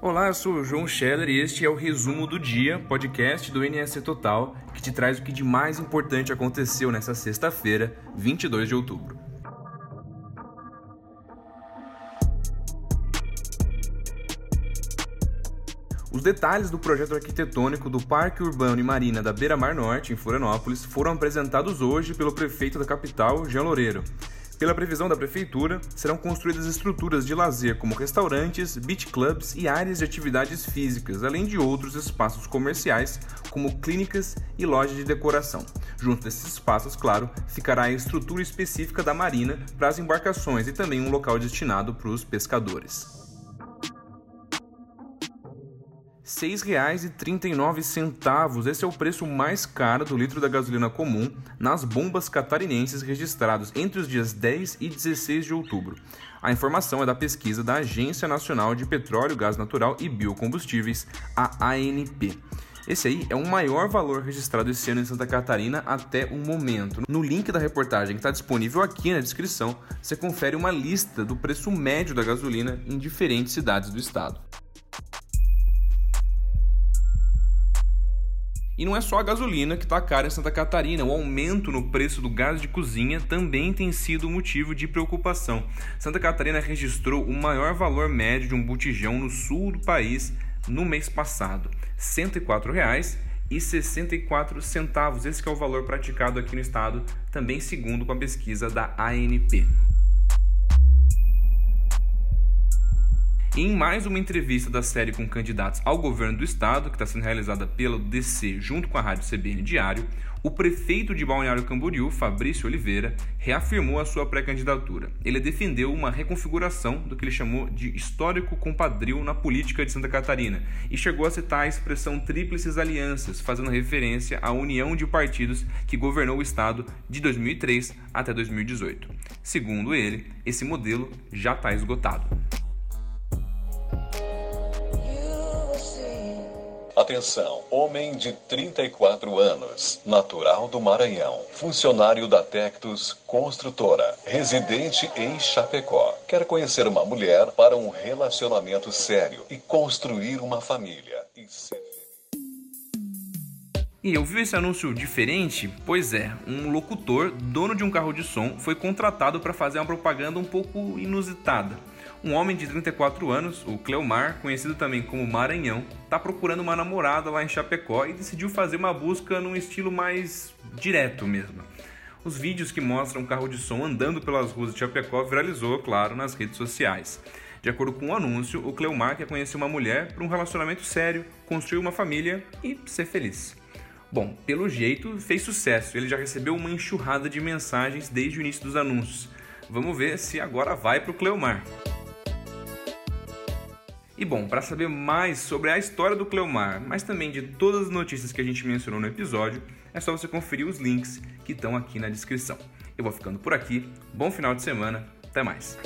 Olá, eu sou o João Scheller e este é o Resumo do Dia, podcast do NSC Total, que te traz o que de mais importante aconteceu nessa sexta-feira, 22 de outubro. Os detalhes do projeto arquitetônico do Parque Urbano e Marina da Beira Mar Norte, em Florianópolis, foram apresentados hoje pelo prefeito da capital, Jean Loureiro. Pela previsão da prefeitura, serão construídas estruturas de lazer como restaurantes, beach clubs e áreas de atividades físicas, além de outros espaços comerciais como clínicas e lojas de decoração. Junto desses espaços, claro, ficará a estrutura específica da marina para as embarcações e também um local destinado para os pescadores. R$ 6,39. Esse é o preço mais caro do litro da gasolina comum nas bombas catarinenses registrados entre os dias 10 e 16 de outubro. A informação é da pesquisa da Agência Nacional de Petróleo, Gás Natural e Biocombustíveis, a ANP. Esse aí é o maior valor registrado esse ano em Santa Catarina até o momento. No link da reportagem que está disponível aqui na descrição, você confere uma lista do preço médio da gasolina em diferentes cidades do estado. E não é só a gasolina que está cara em Santa Catarina, o aumento no preço do gás de cozinha também tem sido motivo de preocupação. Santa Catarina registrou o maior valor médio de um botijão no sul do país no mês passado, R$ 104,64. Esse é o valor praticado aqui no estado, também segundo com a pesquisa da ANP. Em mais uma entrevista da série com candidatos ao governo do estado, que está sendo realizada pelo DC junto com a Rádio CBN Diário, o prefeito de Balneário Camboriú, Fabrício Oliveira, reafirmou a sua pré-candidatura. Ele defendeu uma reconfiguração do que ele chamou de histórico compadril na política de Santa Catarina e chegou a citar a expressão tríplices alianças, fazendo referência à união de partidos que governou o estado de 2003 até 2018. Segundo ele, esse modelo já está esgotado. Atenção, homem de 34 anos, natural do Maranhão, funcionário da Tectus Construtora, residente em Chapecó. Quer conhecer uma mulher para um relacionamento sério e construir uma família e ser e eu vi esse anúncio diferente? Pois é, um locutor, dono de um carro de som, foi contratado para fazer uma propaganda um pouco inusitada. Um homem de 34 anos, o Cleomar, conhecido também como Maranhão, está procurando uma namorada lá em Chapecó e decidiu fazer uma busca num estilo mais direto mesmo. Os vídeos que mostram um carro de som andando pelas ruas de Chapecó viralizou, claro, nas redes sociais. De acordo com o um anúncio, o Cleomar quer conhecer uma mulher para um relacionamento sério, construir uma família e ser feliz. Bom, pelo jeito fez sucesso, ele já recebeu uma enxurrada de mensagens desde o início dos anúncios. Vamos ver se agora vai para o Cleomar. E bom, para saber mais sobre a história do Cleomar, mas também de todas as notícias que a gente mencionou no episódio, é só você conferir os links que estão aqui na descrição. Eu vou ficando por aqui, bom final de semana, até mais!